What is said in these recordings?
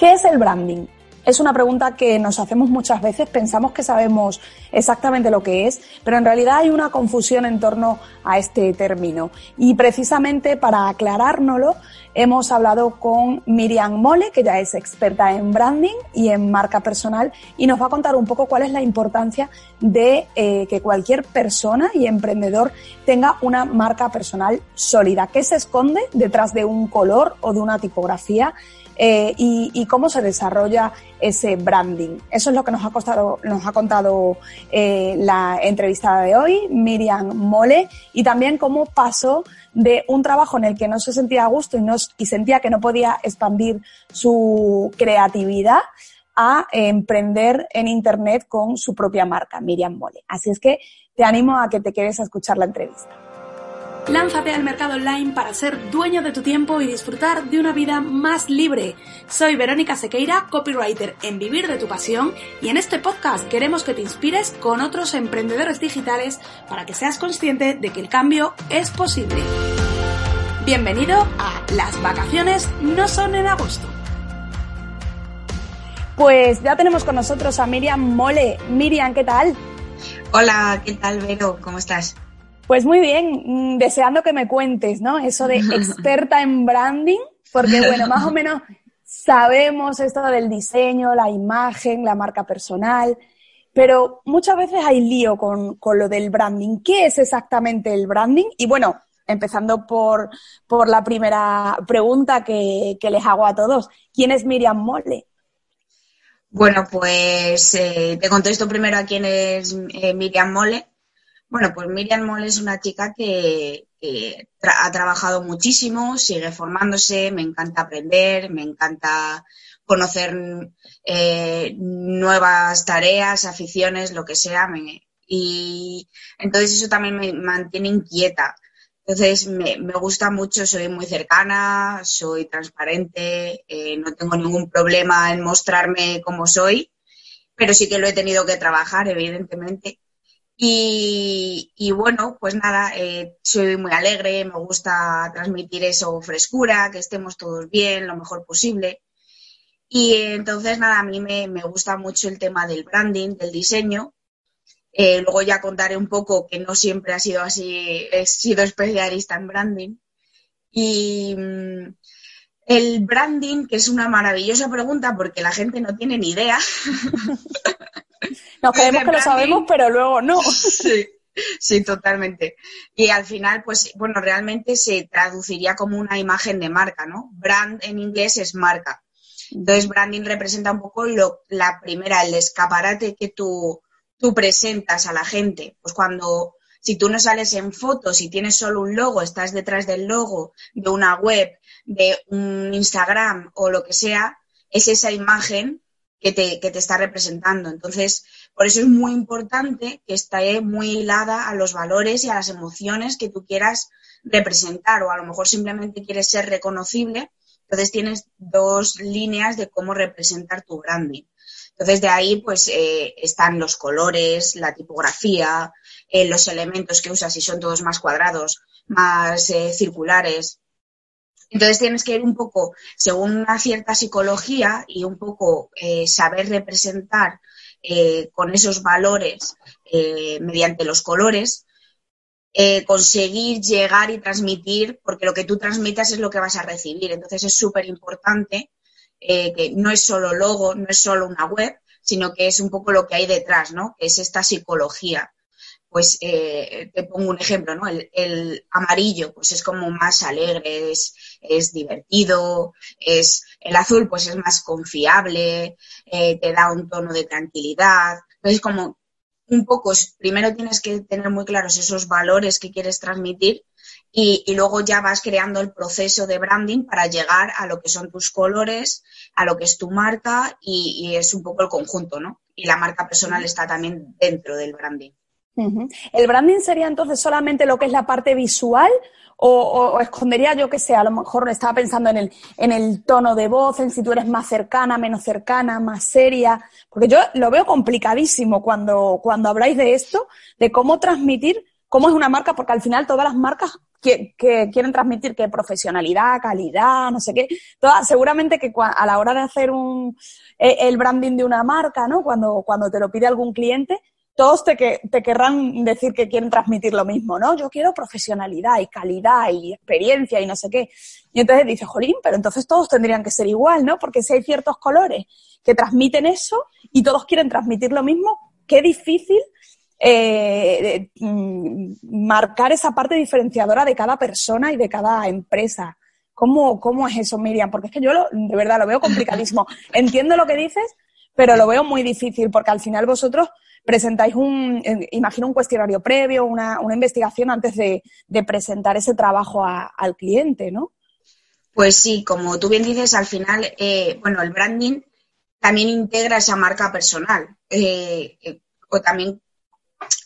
¿Qué es el branding? Es una pregunta que nos hacemos muchas veces, pensamos que sabemos exactamente lo que es, pero en realidad hay una confusión en torno a este término. Y precisamente para aclarárnoslo, hemos hablado con Miriam Mole, que ya es experta en branding y en marca personal, y nos va a contar un poco cuál es la importancia de eh, que cualquier persona y emprendedor tenga una marca personal sólida. ¿Qué se esconde detrás de un color o de una tipografía? Eh, y, cómo se desarrolla ese branding. Eso es lo que nos ha, costado, nos ha contado eh, la entrevistada de hoy, Miriam Mole, y también cómo pasó de un trabajo en el que no se sentía a gusto y, no, y sentía que no podía expandir su creatividad a emprender en Internet con su propia marca, Miriam Mole. Así es que te animo a que te quedes a escuchar la entrevista. Lánzate al mercado online para ser dueño de tu tiempo y disfrutar de una vida más libre. Soy Verónica Sequeira, copywriter en Vivir de tu Pasión, y en este podcast queremos que te inspires con otros emprendedores digitales para que seas consciente de que el cambio es posible. Bienvenido a Las vacaciones no son en agosto. Pues ya tenemos con nosotros a Miriam Mole. Miriam, ¿qué tal? Hola, ¿qué tal, Vero? ¿Cómo estás? Pues muy bien, mm, deseando que me cuentes, ¿no? Eso de experta en branding, porque bueno, más o menos sabemos esto del diseño, la imagen, la marca personal, pero muchas veces hay lío con, lo del branding. ¿Qué es exactamente el branding? Y bueno, empezando por, por la primera pregunta que, les hago a todos, ¿quién es Miriam Mole? Bueno, pues eh, te contesto primero a quién es eh, Miriam Mole. Bueno, pues Miriam Moll es una chica que, ha trabajado muchísimo, sigue formándose, me encanta aprender, me encanta conocer eh, nuevas tareas, aficiones, lo que sea. y entonces eso también me mantiene inquieta. Entonces me, gusta mucho, soy muy cercana, soy transparente, eh, no tengo ningún problema en mostrarme como soy, pero sí que lo he tenido que trabajar, evidentemente. Y, bueno, pues nada, eh, soy muy alegre, me gusta transmitir eso, frescura, que estemos todos bien, lo mejor posible. Y entonces, nada, a mí me, gusta mucho el tema del branding, del diseño. Eh, luego ya contaré un poco que no siempre ha sido así, he sido especialista en branding. Y mm, el branding, que es una maravillosa pregunta porque la gente no tiene ni idea. Nos creemos que lo sabemos, pero luego no. Sí. Sí, totalmente. Y al final, pues, bueno, realmente se traduciría como una imagen de marca, ¿no? Brand en inglés es marca. Entonces, branding representa un poco lo, la primera, el escaparate que tú, tú presentas a la gente. Pues cuando, si tú no sales en fotos y tienes solo un logo, estás detrás del logo de una web, de un Instagram o lo que sea, es esa imagen que te, está representando. Entonces, por eso es muy importante que esté muy hilada a los valores y a las emociones que tú quieras representar o a lo mejor simplemente quieres ser reconocible. Entonces tienes dos líneas de cómo representar tu branding. Entonces de ahí pues eh, están los colores, la tipografía, eh, los elementos que usas, si son todos más cuadrados, más eh, circulares. Entonces tienes que ir un poco según una cierta psicología y un poco saber representar eh, con esos valores eh, mediante los colores, eh, conseguir llegar y transmitir, porque lo que tú transmitas es lo que vas a recibir. Entonces es súper importante que no es solo logo, no es solo una web, sino que es un poco lo que hay detrás, ¿no? Es esta psicología. Pues te pongo un ejemplo, ¿no? El, amarillo, pues es como más alegre, es, es divertido, es el azul pues es más confiable, eh, te da un tono de tranquilidad. Entonces, como un poco, primero tienes que tener muy claros esos valores que quieres transmitir y, luego ya vas creando el proceso de branding para llegar a lo que son tus colores, a lo que es tu marca y, es un poco el conjunto, ¿no? Y la marca personal está también dentro del branding. ¿El branding sería entonces solamente lo que es la parte visual o, escondería yo que sé, a lo mejor estaba pensando en el, en el tono de voz, en si tú eres más cercana, menos cercana, más seria, porque yo lo veo complicadísimo cuando, cuando habláis de esto, de cómo transmitir cómo es una marca, porque al final todas las marcas que, quieren transmitir que profesionalidad, calidad, no sé qué, todas, seguramente que a la hora de hacer un, eh, el branding de una marca, ¿no? Cuando, cuando te lo pide algún cliente, todos te, que, te querrán decir que quieren transmitir lo mismo, ¿no? Yo quiero profesionalidad y calidad y experiencia y no sé qué. Y entonces dices, jolín, pero entonces todos tendrían que ser igual, ¿no? Porque si hay ciertos colores que transmiten eso y todos quieren transmitir lo mismo, qué difícil eh, mm, marcar esa parte diferenciadora de cada persona y de cada empresa. ¿Cómo, ¿Cómo es eso, Miriam? Porque es que yo de verdad lo veo complicadísimo. Entiendo lo que dices, pero lo veo muy difícil porque al final vosotros presentáis un, eh, imagino un cuestionario previo, una, una investigación antes de, presentar ese trabajo al cliente, ¿no? Pues sí, como tú bien dices, al final, eh, bueno, el branding también integra esa marca personal. Eh, o también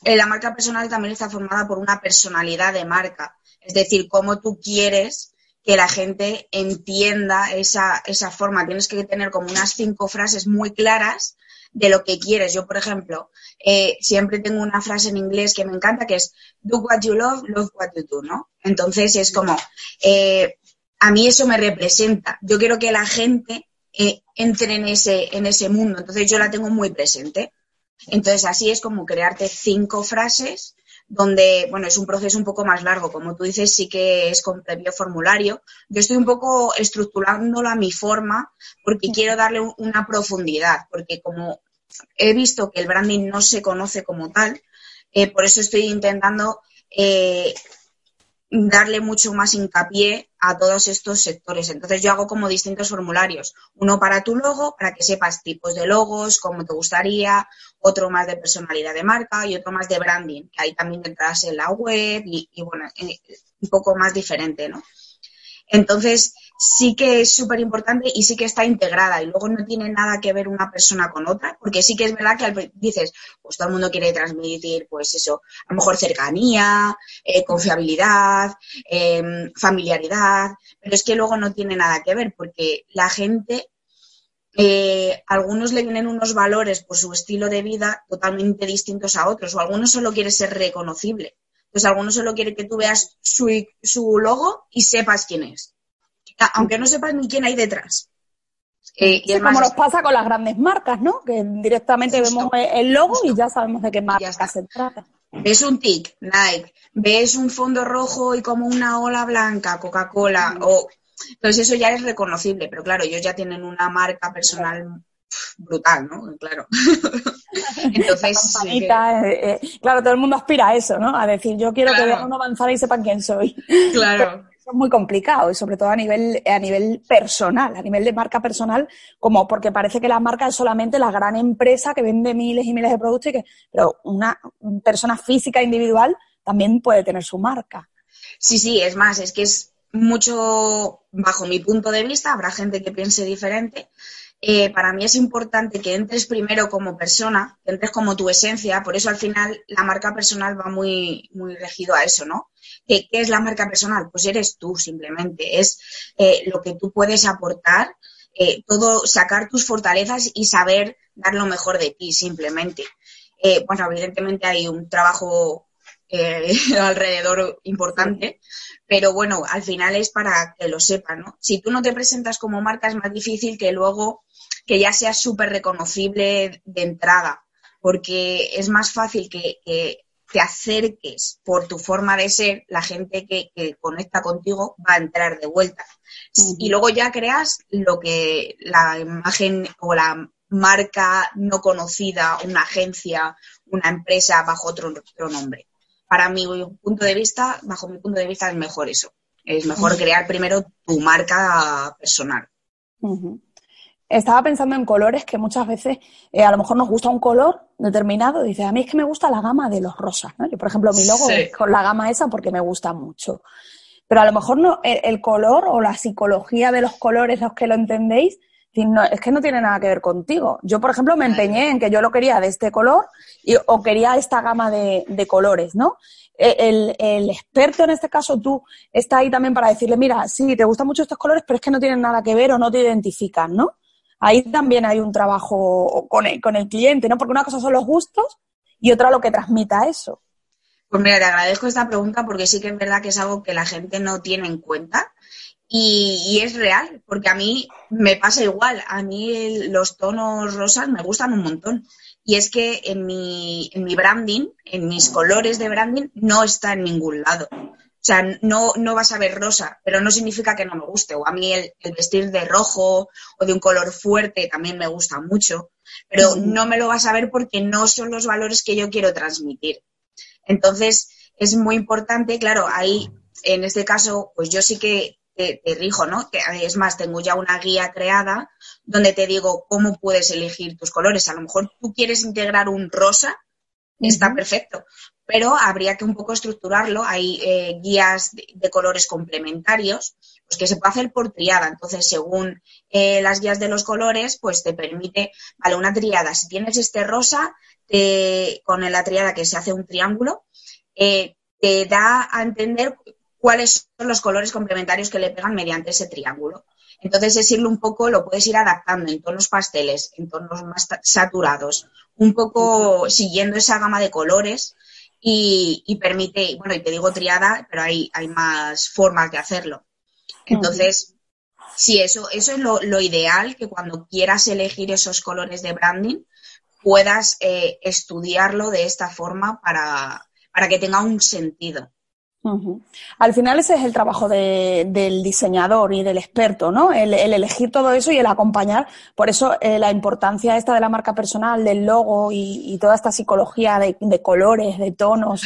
la marca personal también está formada por una personalidad de marca. Es decir, cómo tú quieres que la gente entienda esa, esa forma. Tienes que tener como unas cinco frases muy claras de lo que quieres. Yo, por ejemplo, eh, siempre tengo una frase en inglés que me encanta que es do what you love, love what you do, ¿no? Entonces es como, eh, a mí eso me representa. Yo quiero que la gente eh, entre en ese, en ese mundo. Entonces yo la tengo muy presente. Entonces así es como crearte cinco frases donde, bueno, es un proceso un poco más largo, como tú dices, sí que es con previo formulario. Yo estoy un poco estructurándolo a mi forma porque quiero darle una profundidad, porque como he visto que el branding no se conoce como tal, eh, por eso estoy intentando eh, darle mucho más hincapié a todos estos sectores. Entonces yo hago como distintos formularios. Uno para tu logo, para que sepas tipos de logos, cómo te gustaría, otro más de personalidad de marca y otro más de branding, que ahí también entras en la web y, y bueno, eh, un poco más diferente, ¿no? Entonces, sí que es súper importante y sí que está integrada y luego no tiene nada que ver una persona con otra, porque sí que es verdad que dices, pues todo el mundo quiere transmitir, pues eso, a lo mejor cercanía, eh, confiabilidad, em, familiaridad, pero es que luego no tiene nada que ver porque la gente, eh, algunos le vienen unos valores por su estilo de vida totalmente distintos a otros, o algunos solo quiere ser reconocible. Pues algunos solo quiere que tú veas su, su logo y sepas quién es aunque no sepas ni quién hay detrás. Eh, y como nos pasa con las grandes marcas, ¿no? Que directamente vemos el logo y ya sabemos de qué marca se trata. Ves un tic, Nike, ves un fondo rojo y como una ola blanca, Coca-Cola, o entonces eso ya es reconocible, pero claro, ellos ya tienen una marca personal brutal, ¿no? Claro. Entonces, eh, eh, claro, todo el mundo aspira a eso, ¿no? A decir, yo quiero que vean una manzana y sepan quién soy. Claro es muy complicado y sobre todo a nivel, a nivel personal, a nivel de marca personal, como porque parece que la marca es solamente la gran empresa que vende miles y miles de productos, y que, pero una persona física individual también puede tener su marca. Sí, sí, es más, es que es mucho, bajo mi punto de vista, habrá gente que piense diferente. Eh, para mí es importante que entres primero como persona, que entres como tu esencia, por eso al final la marca personal va muy, muy regido a eso, ¿no? ¿Qué, es la marca personal? Pues eres tú simplemente, es eh, lo que tú puedes aportar, eh, todo, sacar tus fortalezas y saber dar lo mejor de ti simplemente. Bueno, evidentemente hay un trabajo alrededor importante, pero bueno, al final es para que lo sepan, ¿no? Si tú no te presentas como marca es más difícil que luego que ya seas súper reconocible de entrada, porque es más fácil que, te acerques por tu forma de ser, la gente que, conecta contigo va a entrar de vuelta. Y luego ya creas lo que la imagen o la marca no conocida, una agencia, una empresa bajo otro, nombre. Para mi punto de vista, bajo mi punto de vista, es mejor eso. Es mejor crear primero tu marca personal estaba pensando en colores que muchas veces eh, a lo mejor nos gusta un color determinado. Dice, a mí es que me gusta la gama de los rosas. ¿no? Yo, por ejemplo, mi logo es con la gama esa porque me gusta mucho. Pero a lo mejor no, el, color o la psicología de los colores, los que lo entendéis, es que no tiene nada que ver contigo. Yo, por ejemplo, me empeñé en que yo lo quería de este color y, o quería esta gama de, de colores, ¿no? E, el, el, experto, en este caso tú, está ahí también para decirle, mira, sí, te gustan mucho estos colores, pero es que no tienen nada que ver o no te identifican, ¿no? ahí también hay un trabajo con el, con el cliente, ¿no? Porque una cosa son los gustos y otra lo que transmita eso. Pues mira, te agradezco esta pregunta porque sí que es verdad que es algo que la gente no tiene en cuenta Y, es real, porque a mí me pasa igual. A mí los tonos rosas me gustan un montón. Y es que en mi, en mi branding, en mis colores de branding, no está en ningún lado. O sea, no, no vas a ver rosa, pero no significa que no me guste. O a mí el, vestir de rojo o de un color fuerte también me gusta mucho, pero no me lo vas a ver porque no son los valores que yo quiero transmitir. Entonces, es muy importante, claro, ahí, en este caso, pues yo sí que te, rijo, ¿no? Que es más, tengo ya una guía creada donde te digo cómo puedes elegir tus colores. A lo mejor tú quieres integrar un rosa, está perfecto, pero habría que un poco estructurarlo. Hay eh, guías de, colores complementarios, pues que se puede hacer por triada. Entonces, según eh, las guías de los colores, pues te permite, vale, una triada. Si tienes este rosa, con la triada que se hace un triángulo, eh, te da a entender cuáles son los colores complementarios que le pegan mediante ese triángulo. Entonces es irlo un poco, lo puedes ir adaptando en tonos pasteles, en tonos más saturados, un poco siguiendo esa gama de colores y, permite, bueno, y te digo triada, pero hay, hay más formas de hacerlo. Entonces, sí, eso, eso es lo, lo, ideal, que cuando quieras elegir esos colores de branding, puedas eh, estudiarlo de esta forma para, para que tenga un sentido. Al final ese es el trabajo del diseñador y del experto, ¿no? El, elegir todo eso y el acompañar. Por eso eh, la importancia esta de la marca personal, del logo y, toda esta psicología de, colores, de tonos,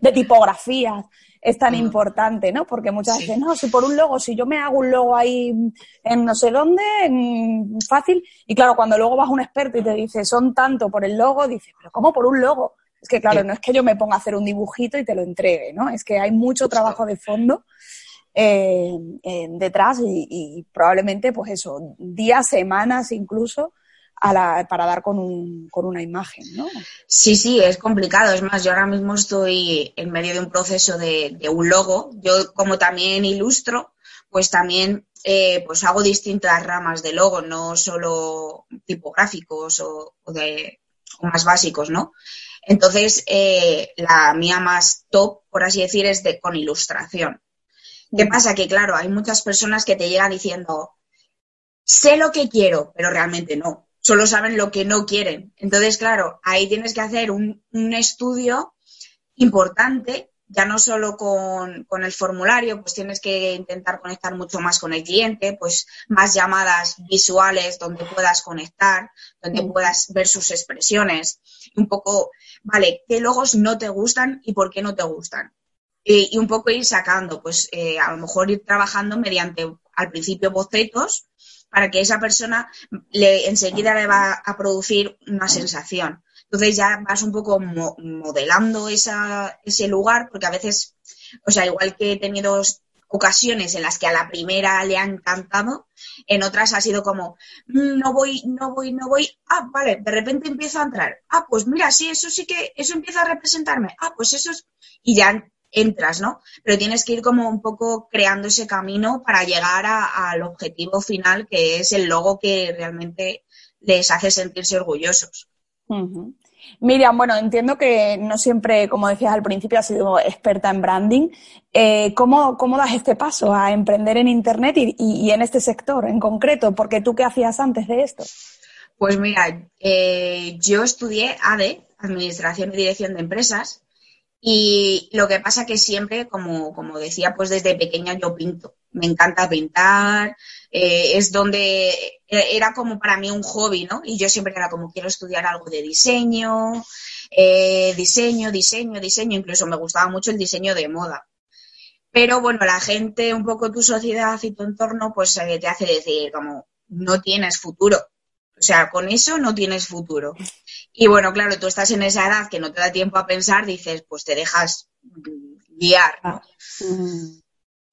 de, tipografías es tan importante, ¿no? Porque muchas veces, no, si por un logo, si yo me hago un logo ahí en no sé dónde, en fácil, y claro, cuando luego vas a un experto y te dice, son tanto por el logo, dices, pero ¿cómo por un logo? Es que, claro, no es que yo me ponga a hacer un dibujito y te lo entregue, ¿no? Es que hay mucho trabajo de fondo eh, detrás y, probablemente, pues eso, días, semanas incluso, para dar con, un, con una imagen, ¿no? Sí, sí, es complicado. Es más, yo ahora mismo estoy en medio de un proceso de, un logo. Yo, como también ilustro, pues también eh, pues hago distintas ramas de logo, no solo tipográficos o, de, o más básicos, ¿no? Entonces, eh, la mía más top, por así decir, es de con ilustración. ¿Qué pasa? Que claro, hay muchas personas que te llegan diciendo, sé lo que quiero, pero realmente no. Solo saben lo que no quieren. Entonces, claro, ahí tienes que hacer un, estudio importante, ya no solo con, con, el formulario, pues tienes que intentar conectar mucho más con el cliente, pues más llamadas visuales donde puedas conectar, donde puedas ver sus expresiones, un poco vale, qué logos no te gustan y por qué no te gustan. y un poco ir sacando, pues eh, a lo mejor ir trabajando mediante al principio bocetos para que esa persona le, enseguida le va a producir una sensación. Entonces ya vas un poco modelando esa, ese lugar, porque a veces, o sea, igual que he tenido ocasiones en las que a la primera le ha encantado, en otras ha sido como, mm, no voy, no voy, no voy, ah, vale, de repente empieza a entrar, ah, pues mira, sí, eso sí que, eso empieza a representarme, ah, pues eso es, y ya entras, ¿no? Pero tienes que ir como un poco creando ese camino para llegar al objetivo final, que es el logo que realmente les hace sentirse orgullosos. Miriam, bueno, entiendo que no siempre, como decías al principio, has sido experta en branding. Eh, ¿cómo, das este paso a emprender en Internet y, en este sector en concreto? Porque tú, ¿qué hacías antes de esto? Pues mira, eh, yo estudié ADE, Administración y Dirección de Empresas, y lo que pasa que siempre, como, como decía, pues desde pequeña yo pinto. Me encanta pintar, eh, es donde e, era como para mí un hobby, ¿no? Y yo siempre era como quiero estudiar algo de diseño, eh, diseño, diseño, diseño, incluso me gustaba mucho el diseño de moda. Pero bueno, la gente, un poco tu sociedad y tu entorno, pues eh, te hace decir como no tienes futuro. O sea, con eso no tienes futuro. Y bueno, claro, tú estás en esa edad que no te da tiempo a pensar, dices, pues te dejas guiar. Ah, mm.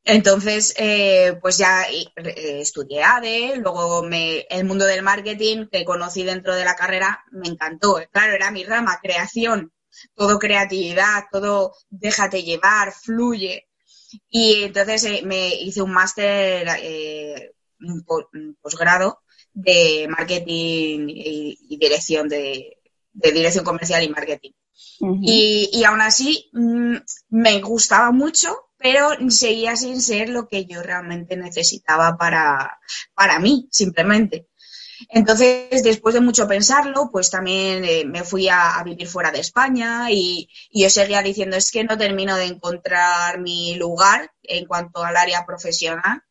Entonces, eh, pues ya eh, estudié ADE, luego me, el mundo del marketing que conocí dentro de la carrera me encantó. Claro, era mi rama, creación, todo creatividad, todo déjate llevar, fluye. Y entonces eh, me hice un máster, un posgrado de marketing y dirección de, de dirección comercial y marketing. y, y, aún así mm, me gustaba mucho, pero seguía sin ser lo que yo realmente necesitaba para, para mí, simplemente. Entonces, después de mucho pensarlo, pues también eh, me fui a, vivir fuera de España y, yo seguía diciendo, es que no termino de encontrar mi lugar en cuanto al área profesional.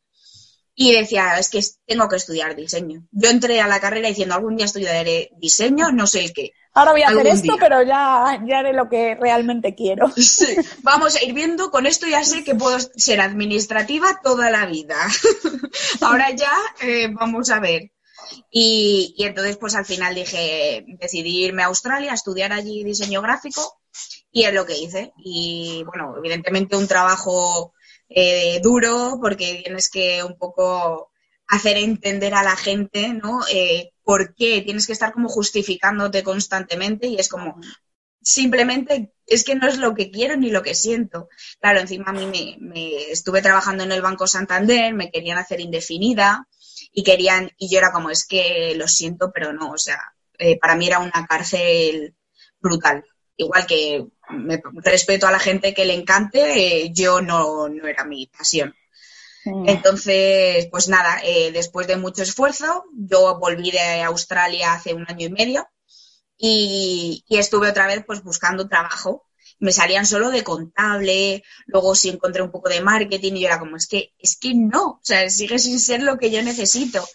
Y decía, es que tengo que estudiar diseño. Yo entré a la carrera diciendo, algún día estudiaré diseño, no sé qué. Ahora voy a hacer esto, pero ya, ya haré lo que realmente quiero. Sí, vamos a ir viendo, con esto ya sé que puedo ser administrativa toda la vida. Ahora ya eh, vamos a ver. Y, entonces, pues al final dije, decidí irme a Australia a estudiar allí diseño gráfico y es lo que hice. Y bueno, evidentemente un trabajo eh, duro porque tienes que un poco hacer entender a la gente, ¿no? Eh, ¿Por qué? Tienes que estar como justificándote constantemente y es como, simplemente es que no es lo que quiero ni lo que siento. Claro, encima a mí me, estuve trabajando en el Banco Santander, me querían hacer indefinida y querían, y yo era como, es que lo siento, pero no, o sea, eh, para mí era una cárcel brutal. Igual que me respeto a la gente que le encante, eh, yo no, no, era mi pasión. Mm. Entonces, pues nada, eh, después de mucho esfuerzo, yo volví de Australia hace un año y medio y, y estuve otra vez pues buscando trabajo me salían solo de contable, luego sí encontré un poco de marketing y yo era como, es que, es que no, o sea, sigue sin ser lo que yo necesito.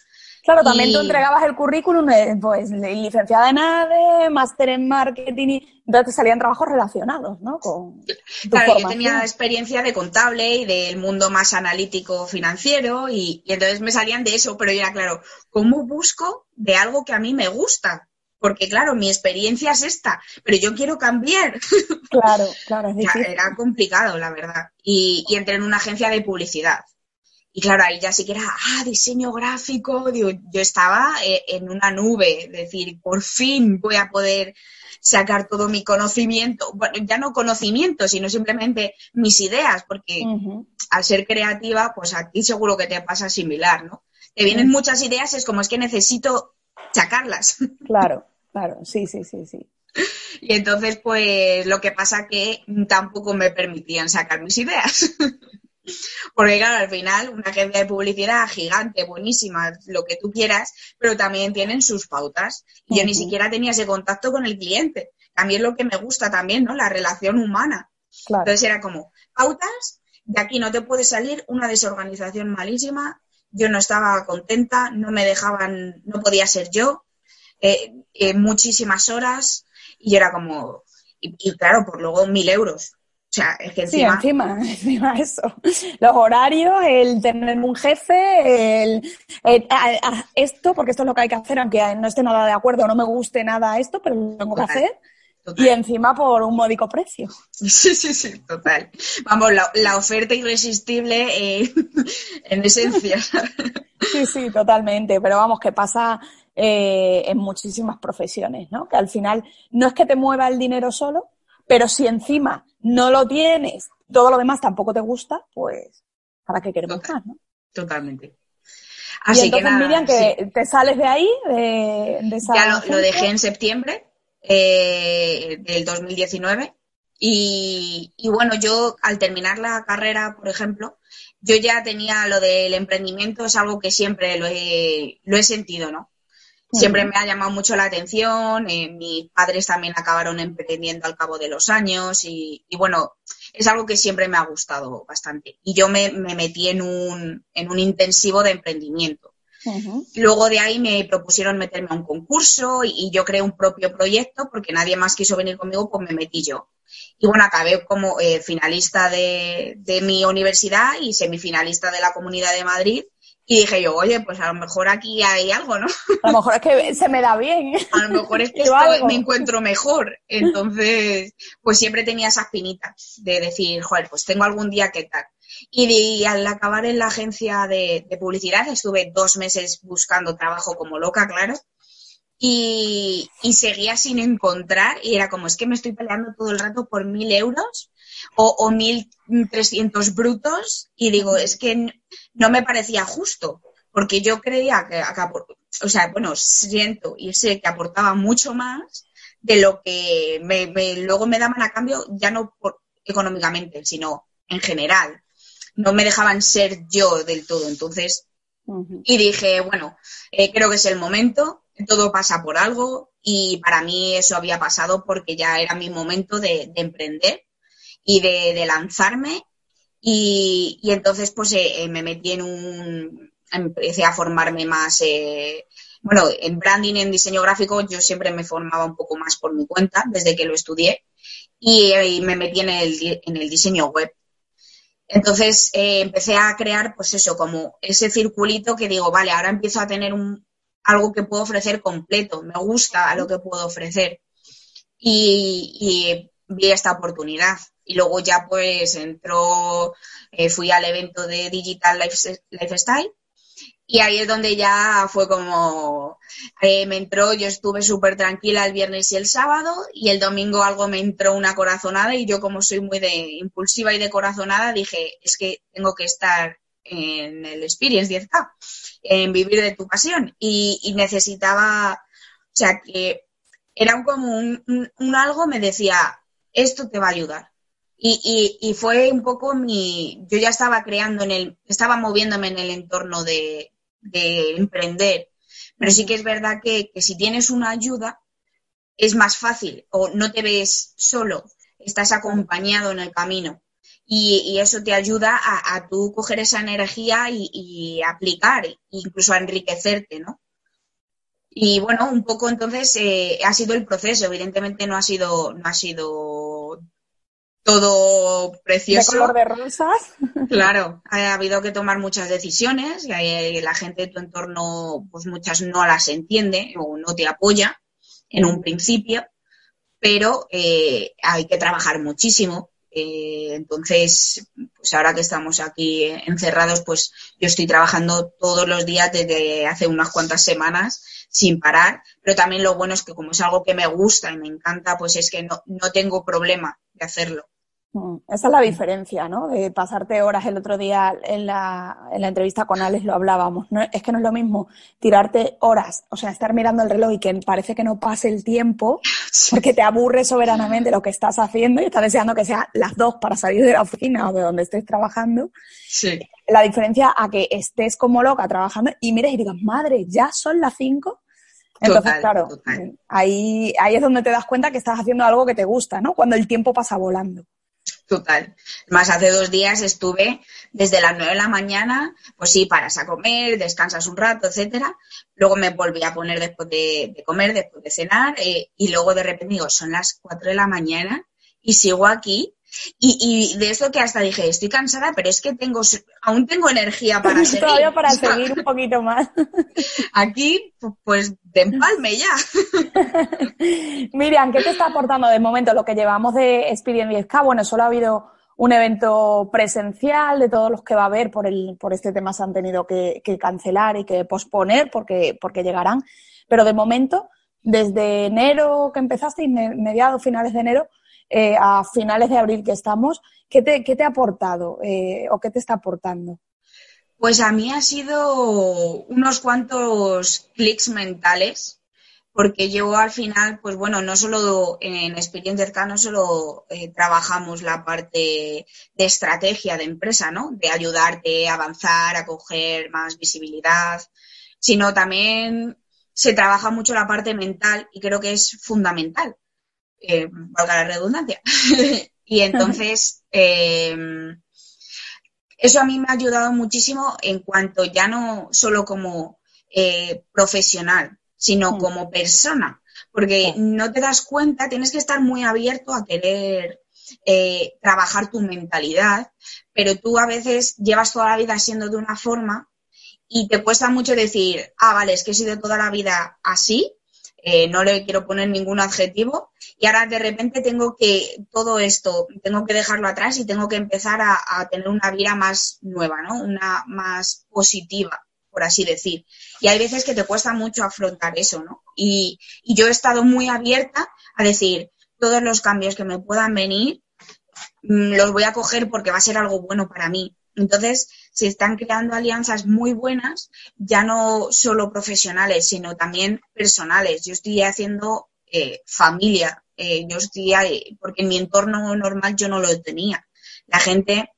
Claro, también tú entregabas el currículum, pues licenciada en ADE, máster en marketing, y entonces salían trabajos relacionados, ¿no? Con claro, yo tenía experiencia de contable y del mundo más analítico financiero y, y, entonces me salían de eso, pero yo era claro, ¿cómo busco de algo que a mí me gusta? porque claro, mi experiencia es esta, pero yo quiero cambiar. Claro, claro, es Era complicado, la verdad. Y, entré en una agencia de publicidad. Y claro, ahí ya sí que era, ah, diseño gráfico. yo estaba eh, en una nube, es decir, por fin voy a poder sacar todo mi conocimiento, bueno, ya no conocimiento, sino simplemente mis ideas, porque al ser creativa, pues a ti seguro que te pasa similar, ¿no? Te vienen muchas ideas, es como es que necesito sacarlas. Claro, claro, sí, sí, sí, sí. Y entonces, pues lo que pasa que tampoco me permitían sacar mis ideas. Porque claro, al final una agencia de publicidad gigante, buenísima, lo que tú quieras, pero también tienen sus pautas. Y yo ni siquiera tenía ese contacto con el cliente. También lo que me gusta también, ¿no? La relación humana. Entonces era como, pautas, de aquí no te puede salir una desorganización malísima, yo no estaba contenta, no me dejaban, no podía ser yo, eh, eh, muchísimas horas y era como, y, claro, por luego mil euros. O sea, es que encima... Sí, encima, encima eso. Los horarios, el tener un jefe, el, esto, porque esto es lo que hay que hacer, aunque no esté nada de acuerdo, no me guste nada esto, pero lo tengo que hacer. Y encima por un módico precio. Sí, sí, sí, total. Vamos, la, oferta irresistible eh, en esencia. Sí, sí, totalmente. Pero vamos, que pasa eh, en muchísimas profesiones, ¿no? Que al final no es que te mueva el dinero solo, pero si encima no lo tienes, todo lo demás tampoco te gusta, pues ¿para qué queremos más, no? Totalmente. Así que nada, Miriam, que te sales de ahí, de, esa Ya lo dejé en septiembre eh, del 2019. Y, bueno, yo al terminar la carrera, por ejemplo, yo ya tenía lo del emprendimiento, es algo que siempre lo he, lo he sentido, ¿no? Siempre me ha llamado mucho la atención, eh, mis padres también acabaron emprendiendo al cabo de los años y, bueno, es algo que siempre me ha gustado bastante. Y yo me, me metí en un, en un intensivo de emprendimiento. Luego de ahí me propusieron meterme a un concurso y, yo creé un propio proyecto porque nadie más quiso venir conmigo, pues me metí yo. Y bueno, acabé como eh, finalista de, de, mi universidad y semifinalista de la Comunidad de Madrid. Y dije yo, oye, pues a lo mejor aquí hay algo, ¿no? A lo mejor es que se me da bien. A lo mejor es que me encuentro mejor. Entonces, pues siempre tenía esas pinitas de decir, joder, pues tengo algún día que tal. Y, al acabar en la agencia de, publicidad estuve dos meses buscando trabajo como loca, claro. Y, seguía sin encontrar y era como, es que me estoy peleando todo el rato por mil euros o, mil trescientos brutos y digo, es que no me parecía justo porque yo creía que, o sea, bueno, siento y sé que aportaba mucho más de lo que me, luego me daban a cambio, ya no por, económicamente, sino en general. no me dejaban ser yo del todo. Entonces, y dije, bueno, eh, creo que es el momento, todo pasa por algo y para mí eso había pasado porque ya era mi momento de, emprender y de, lanzarme y, entonces pues eh, eh, me metí en un, empecé a formarme más, bueno, en branding, en diseño gráfico yo siempre me formaba un poco más por mi cuenta desde que lo estudié y, me metí en el, en el diseño web entonces eh, empecé a crear, pues eso, como ese circulito que digo, vale, ahora empiezo a tener un, algo que puedo ofrecer completo, me gusta lo que puedo ofrecer. Y, vi esta oportunidad. Y luego ya pues entró, eh, fui al evento de Digital Lifestyle y ahí es donde ya fue como, eh, me entró, yo estuve súper tranquila el viernes y el sábado y el domingo algo me entró una corazonada y yo como soy muy de impulsiva y de corazonada dije, es que tengo que estar en el Experience 10K, en vivir de tu pasión y, necesitaba, o sea que era como un, un, algo, me decía, esto te va a ayudar. Y, y, y, fue un poco mi, yo ya estaba creando en el, estaba moviéndome en el entorno de, de emprender. Pero sí que es verdad que, si tienes una ayuda, es más fácil o no te ves solo, estás acompañado en el camino. Y, eso te ayuda a, a, tú coger esa energía y, aplicar, incluso a enriquecerte, ¿no? Y bueno, un poco entonces eh, ha sido el proceso. Evidentemente no ha sido, no ha sido todo precioso. De color de rosas. Claro, ha habido que tomar muchas decisiones y la gente de tu entorno, pues muchas no las entiende o no te apoya en un principio, pero eh, hay que trabajar muchísimo. Eh, entonces, pues ahora que estamos aquí encerrados, pues yo estoy trabajando todos los días desde hace unas cuantas semanas sin parar, pero también lo bueno es que como es algo que me gusta y me encanta, pues es que no, no tengo problema de hacerlo. Mm, esa es la diferencia, ¿no? De pasarte horas el otro día en la, en la entrevista con Alex lo hablábamos. No, es que no es lo mismo tirarte horas, o sea, estar mirando el reloj y que parece que no pase el tiempo porque te aburre soberanamente lo que estás haciendo y estás deseando que sea las dos para salir de la oficina o de donde estés trabajando. Sí. La diferencia a que estés como loca trabajando y mires y digas, madre, ya son las cinco. Entonces, claro, Ahí, ahí es donde te das cuenta que estás haciendo algo que te gusta, ¿no? Cuando el tiempo pasa volando. Total. Más hace dos días estuve desde las nueve de la mañana, pues sí, paras a comer, descansas un rato, etcétera. Luego me volví a poner después de, comer, después de cenar, eh, y luego de repente digo, son las cuatro de la mañana y sigo aquí y, y, de esto que hasta dije, estoy cansada, pero es que tengo, aún tengo energía para seguir. Todavía para seguir un poquito más. Aquí, pues, de empalme ya. Miriam, ¿qué te está aportando de momento lo que llevamos de Experience 10K? Bueno, solo ha habido un evento presencial de todos los que va a haber por, el, por este tema se han tenido que, que cancelar y que posponer porque, porque llegarán. Pero de momento, desde enero que empezaste, mediados, finales de enero, eh, a finales de abril que estamos, ¿qué te, qué te ha aportado eh, o qué te está aportando? Pues a mí ha sido unos cuantos clics mentales, porque yo al final, pues bueno, no solo en Experience K, solo eh, trabajamos la parte de estrategia de empresa, ¿no? De ayudarte a avanzar, a coger más visibilidad, sino también se trabaja mucho la parte mental y creo que es fundamental eh, valga la redundancia. y entonces, em, eso a mí me ha ayudado muchísimo en cuanto ya no solo como eh, profesional, sino mm. como persona, porque no te das cuenta, tienes que estar muy abierto a querer eh, trabajar tu mentalidad, pero tú a veces llevas toda la vida siendo de una forma y te cuesta mucho decir, ah, vale, es que he sido toda la vida así eh, no le quiero poner ningún adjetivo y ahora de repente tengo que todo esto, tengo que dejarlo atrás y tengo que empezar a, tener una vida más nueva, ¿no? Una más positiva, por así decir. Y hay veces que te cuesta mucho afrontar eso, ¿no? Y, yo he estado muy abierta a decir, todos los cambios que me puedan venir, mm, los voy a coger porque va a ser algo bueno para mí. Entonces, se están creando alianzas muy buenas, ya no solo profesionales, sino también personales. Yo estoy haciendo eh, familia, eh, yo estoy, porque en mi entorno normal yo no lo tenía. La gente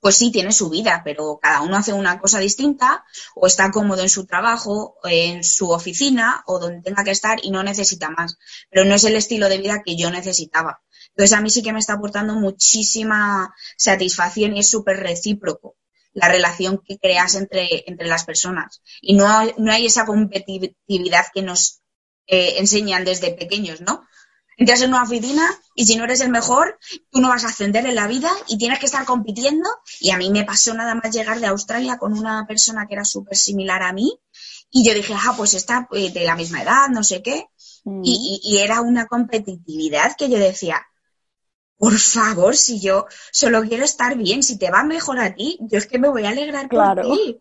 pues sí, tiene su vida, pero cada uno hace una cosa distinta o está cómodo en su trabajo, en su oficina o donde tenga que estar y no necesita más. Pero no es el estilo de vida que yo necesitaba. Entonces a mí sí que me está aportando muchísima satisfacción y es súper recíproco la relación que creas entre, entre las personas. Y no, no hay esa competitividad que nos eh, enseñan desde pequeños, ¿no? Entras en una oficina y si no eres el mejor, tú no vas a ascender en la vida y tienes que estar compitiendo. Y a mí me pasó nada más llegar de Australia con una persona que era súper similar a mí. Y yo dije, ah, pues está eh, de la misma edad, no sé qué. Mm. Y, y, era una competitividad que yo decía, por favor, si yo solo quiero estar bien, si te va mejor a ti, yo es que me voy a alegrar por ti.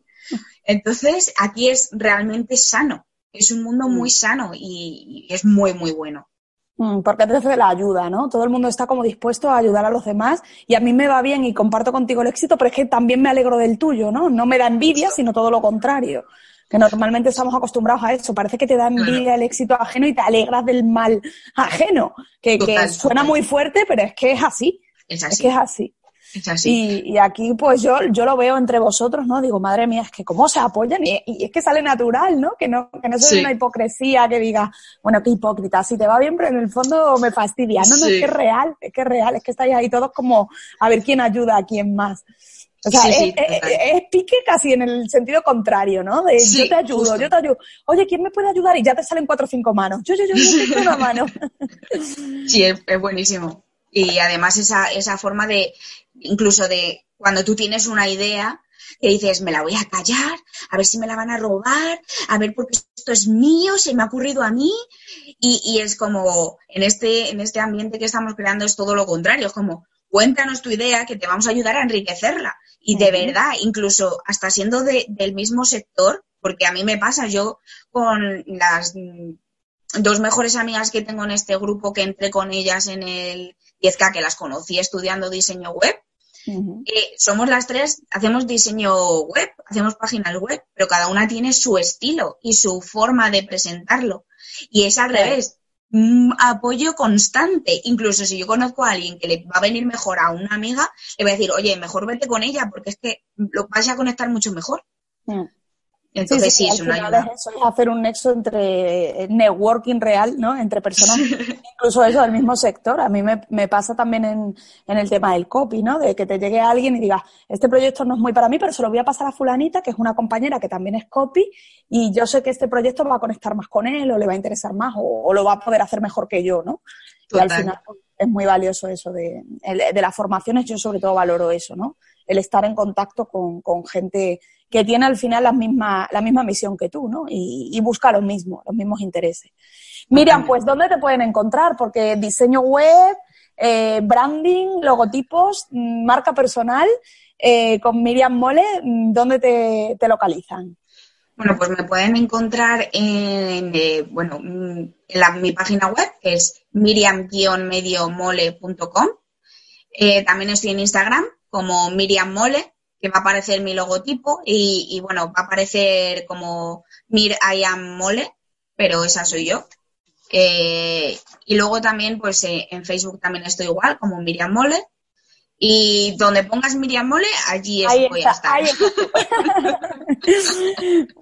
Entonces, aquí es realmente sano, es un mundo muy mm. sano y, es muy, muy bueno. Mm, porque te hace la ayuda, ¿no? Todo el mundo está como dispuesto a ayudar a los demás y a mí me va bien y comparto contigo el éxito, pero es que también me alegro del tuyo, ¿no? No me da envidia, sino todo lo contrario que normalmente estamos acostumbrados a eso. Parece que te da envidia el éxito ajeno y te alegras del mal ajeno, que, suena muy fuerte, pero es que es así. Es, así. que es así. Es así. Y, aquí, pues yo, yo lo veo entre vosotros, ¿no? Digo, madre mía, es que cómo se apoyan y, es que sale natural, ¿no? Que no, que no sea una hipocresía que diga, bueno, qué hipócrita, si te va bien, pero en el fondo me fastidia. No, no, es que es real, es que es real, es que estáis ahí todos como a ver quién ayuda a quién más. O sea, es, pique casi en el sentido contrario, ¿no? De yo te ayudo, yo te ayudo. Oye, ¿quién me puede ayudar? Y ya te salen cuatro o cinco manos. Yo, yo, yo, yo tengo una mano. sí, es, buenísimo. Y además esa, esa forma de, incluso de cuando tú tienes una idea, que dices, me la voy a callar, a ver si me la van a robar, a ver porque esto es mío, se me ha ocurrido a mí. Y, y es como, en este, en este ambiente que estamos creando es todo lo contrario, es como, cuéntanos tu idea que te vamos a ayudar a enriquecerla. Y de verdad, incluso hasta siendo del mismo sector, porque a mí me pasa, yo con las dos mejores amigas que tengo en este grupo, que entré con ellas en el 10K, que las conocí estudiando diseño web, eh, somos las tres, hacemos diseño web, hacemos páginas web, pero cada una tiene su estilo y su forma de presentarlo. Y es al revés apoyo constante. Incluso si yo conozco a alguien que le va a venir mejor a una amiga, le voy a decir, oye, mejor vete con ella porque es que lo vas a conectar mucho mejor. Mm. Entonces sí, es una ayuda. Es eso, es hacer un nexo entre eh, networking real, ¿no? Entre personas, incluso eso del mismo sector. A mí me, me pasa también en, en, el tema del copy, ¿no? De que te llegue alguien y diga, este proyecto no es muy para mí, pero se lo voy a pasar a fulanita, que es una compañera que también es copy, y yo sé que este proyecto va a conectar más con él, o le va a interesar más, o, lo va a poder hacer mejor que yo, ¿no? Y al final pues, es muy valioso eso de, de las formaciones, yo sobre todo valoro eso, ¿no? El estar en contacto con, con gente que tiene al final la misma, la misma misión que tú, ¿no? Y, busca lo mismo, los mismos intereses. Miriam, pues, ¿dónde te pueden encontrar? Porque diseño web, eh, branding, logotipos, mm, marca personal, eh, con Miriam Mole, mm, ¿dónde te, localizan? Bueno, pues me pueden encontrar en, eh, bueno, mm, en mi página web, que es miriam-mediomole.com. también estoy en Instagram como Miriam Mole que va a aparecer mi logotipo y, bueno, va a aparecer como Mir I am Mole, pero esa soy yo. Eh, y luego también, pues eh, en Facebook también estoy igual, como Miriam Mole. Y donde pongas Miriam Mole, allí voy a estar.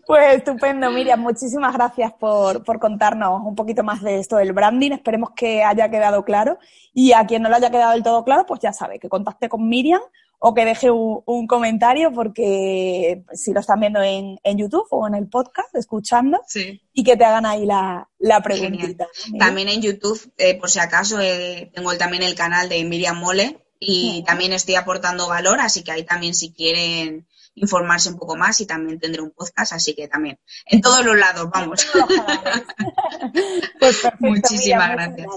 pues estupendo, Miriam. Muchísimas gracias por, por, contarnos un poquito más de esto del branding. Esperemos que haya quedado claro. Y a quien no le haya quedado del todo claro, pues ya sabe que contacte con Miriam o que deje un, comentario porque si lo están viendo en, YouTube o en el podcast, escuchando, y que te hagan ahí la, la preguntita. También en YouTube, eh, por si acaso, eh, tengo también el canal de Miriam Mole y también estoy aportando valor, así que ahí también si quieren informarse un poco más y también tendré un podcast, así que también en todos los lados, vamos. pues Muchísimas gracias.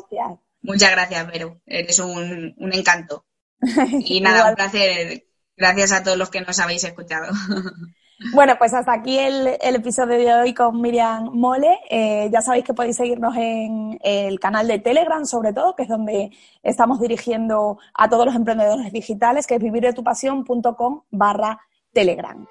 Muchas gracias, Vero. Eres un, un encanto. Y nada, un placer. Gracias a todos los que nos habéis escuchado. Bueno, pues hasta aquí el, episodio de hoy con Miriam Mole. Eh, ya sabéis que podéis seguirnos en el canal de Telegram, sobre todo, que es donde estamos dirigiendo a todos los emprendedores digitales, que es vivirdetupasión.com barra Telegram.